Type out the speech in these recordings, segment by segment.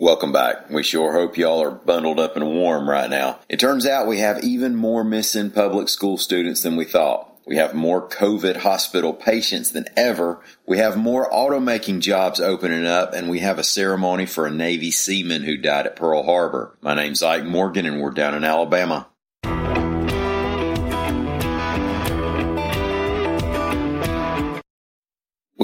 Welcome back. We sure hope y'all are bundled up and warm right now. It turns out we have even more missing public school students than we thought. We have more COVID hospital patients than ever. We have more automaking jobs opening up and we have a ceremony for a Navy seaman who died at Pearl Harbor. My name's Ike Morgan and we're down in Alabama.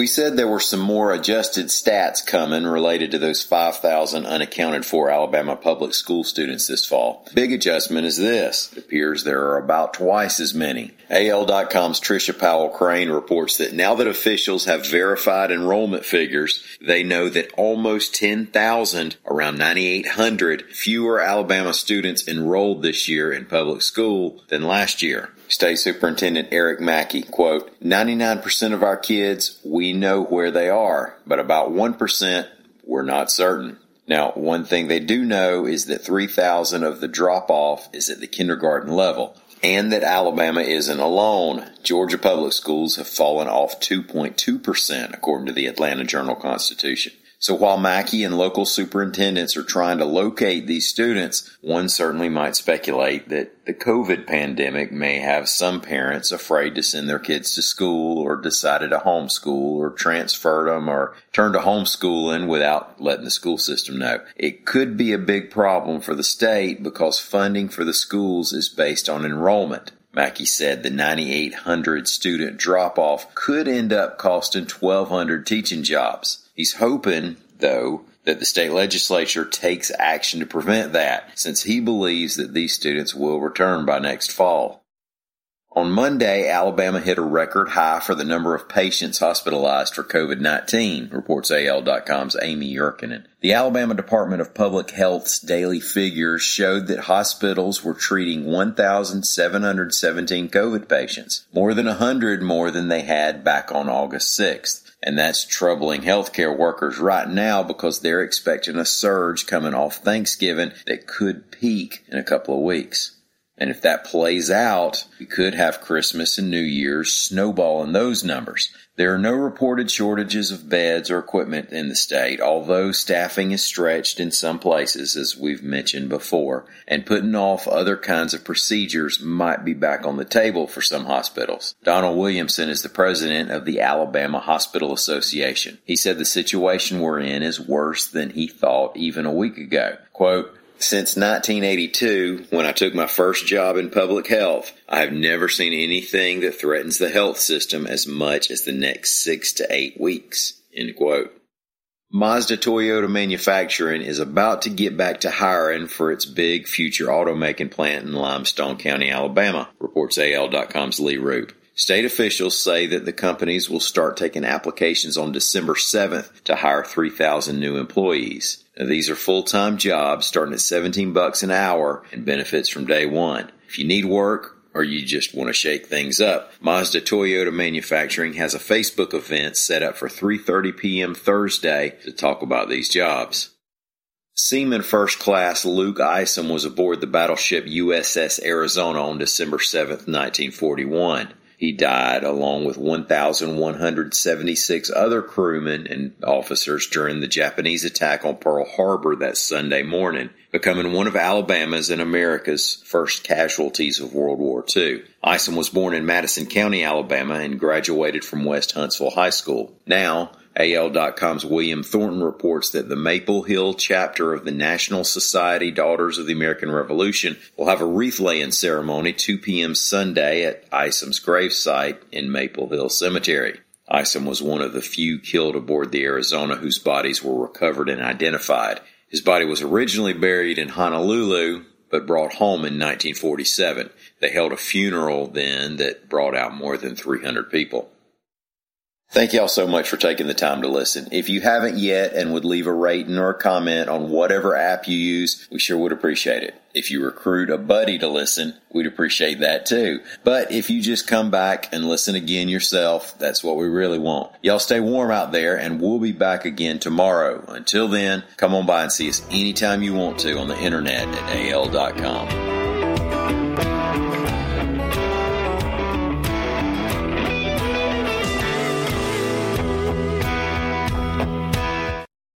We said there were some more adjusted stats coming related to those 5,000 unaccounted for Alabama public school students this fall. Big adjustment is this. It appears there are about twice as many. AL.com's Trisha Powell Crain reports that now that officials have verified enrollment figures, they know that almost 10,000, around 9,800 fewer Alabama students enrolled this year in public school than last year. State Superintendent Eric Mackey, quote, 99% of our kids, we know where they are, but about 1% we're not certain. Now, one thing they do know is that 3,000 of the drop off is at the kindergarten level and that Alabama isn't alone. Georgia public schools have fallen off 2.2% according to the Atlanta Journal Constitution. So while Mackey and local superintendents are trying to locate these students, one certainly might speculate that the COVID pandemic may have some parents afraid to send their kids to school or decided to homeschool or transferred them or turned to homeschooling without letting the school system know. It could be a big problem for the state because funding for the schools is based on enrollment. Mackey said the 9,800 student drop off could end up costing 1,200 teaching jobs. He's hoping, though, that the state legislature takes action to prevent that, since he believes that these students will return by next fall. On Monday, Alabama hit a record high for the number of patients hospitalized for COVID-19, reports AL.com's Amy Yurkanin. The Alabama Department of Public Health's daily figures showed that hospitals were treating 1,717 COVID patients, more than 100 more than they had back on August 6th. And that's troubling healthcare workers right now because they're expecting a surge coming off Thanksgiving that could peak in a couple of weeks. And if that plays out, we could have Christmas and New Year's snowball in those numbers. There are no reported shortages of beds or equipment in the state, although staffing is stretched in some places, as we've mentioned before, and putting off other kinds of procedures might be back on the table for some hospitals. Donald Williamson is the president of the Alabama Hospital Association. He said the situation we're in is worse than he thought even a week ago. Quote, since 1982, when I took my first job in public health, I have never seen anything that threatens the health system as much as the next six to eight weeks. End quote. Mazda Toyota Manufacturing is about to get back to hiring for its big future automaking plant in Limestone County, Alabama, reports AL.com's Lee Roop. State officials say that the companies will start taking applications on December 7th to hire 3,000 new employees. Now, these are full-time jobs starting at 17 bucks an hour and benefits from day one. If you need work or you just want to shake things up, Mazda Toyota Manufacturing has a Facebook event set up for 3:30 p.m. Thursday to talk about these jobs. Seaman First Class Luke Isom was aboard the battleship USS Arizona on December 7, 1941. He died along with 1,176 other crewmen and officers during the Japanese attack on Pearl Harbor that Sunday morning, becoming one of Alabama's and America's first casualties of World War II. Isom was born in Madison County, Alabama, and graduated from West Huntsville High School. Now, AL.com's William Thornton reports that the Maple Hill chapter of the National Society Daughters of the American Revolution will have a wreath laying ceremony 2 p.m. Sunday at Isom's gravesite in Maple Hill Cemetery. Isom was one of the few killed aboard the Arizona whose bodies were recovered and identified. His body was originally buried in Honolulu, but brought home in 1947. They held a funeral then that brought out more than 300 people. Thank y'all so much for taking the time to listen. If you haven't yet and would leave a rating or a comment on whatever app you use, we sure would appreciate it. If you recruit a buddy to listen, we'd appreciate that too. But if you just come back and listen again yourself, that's what we really want. Y'all stay warm out there and we'll be back again tomorrow. Until then, come on by and see us anytime you want to on the internet at al.com.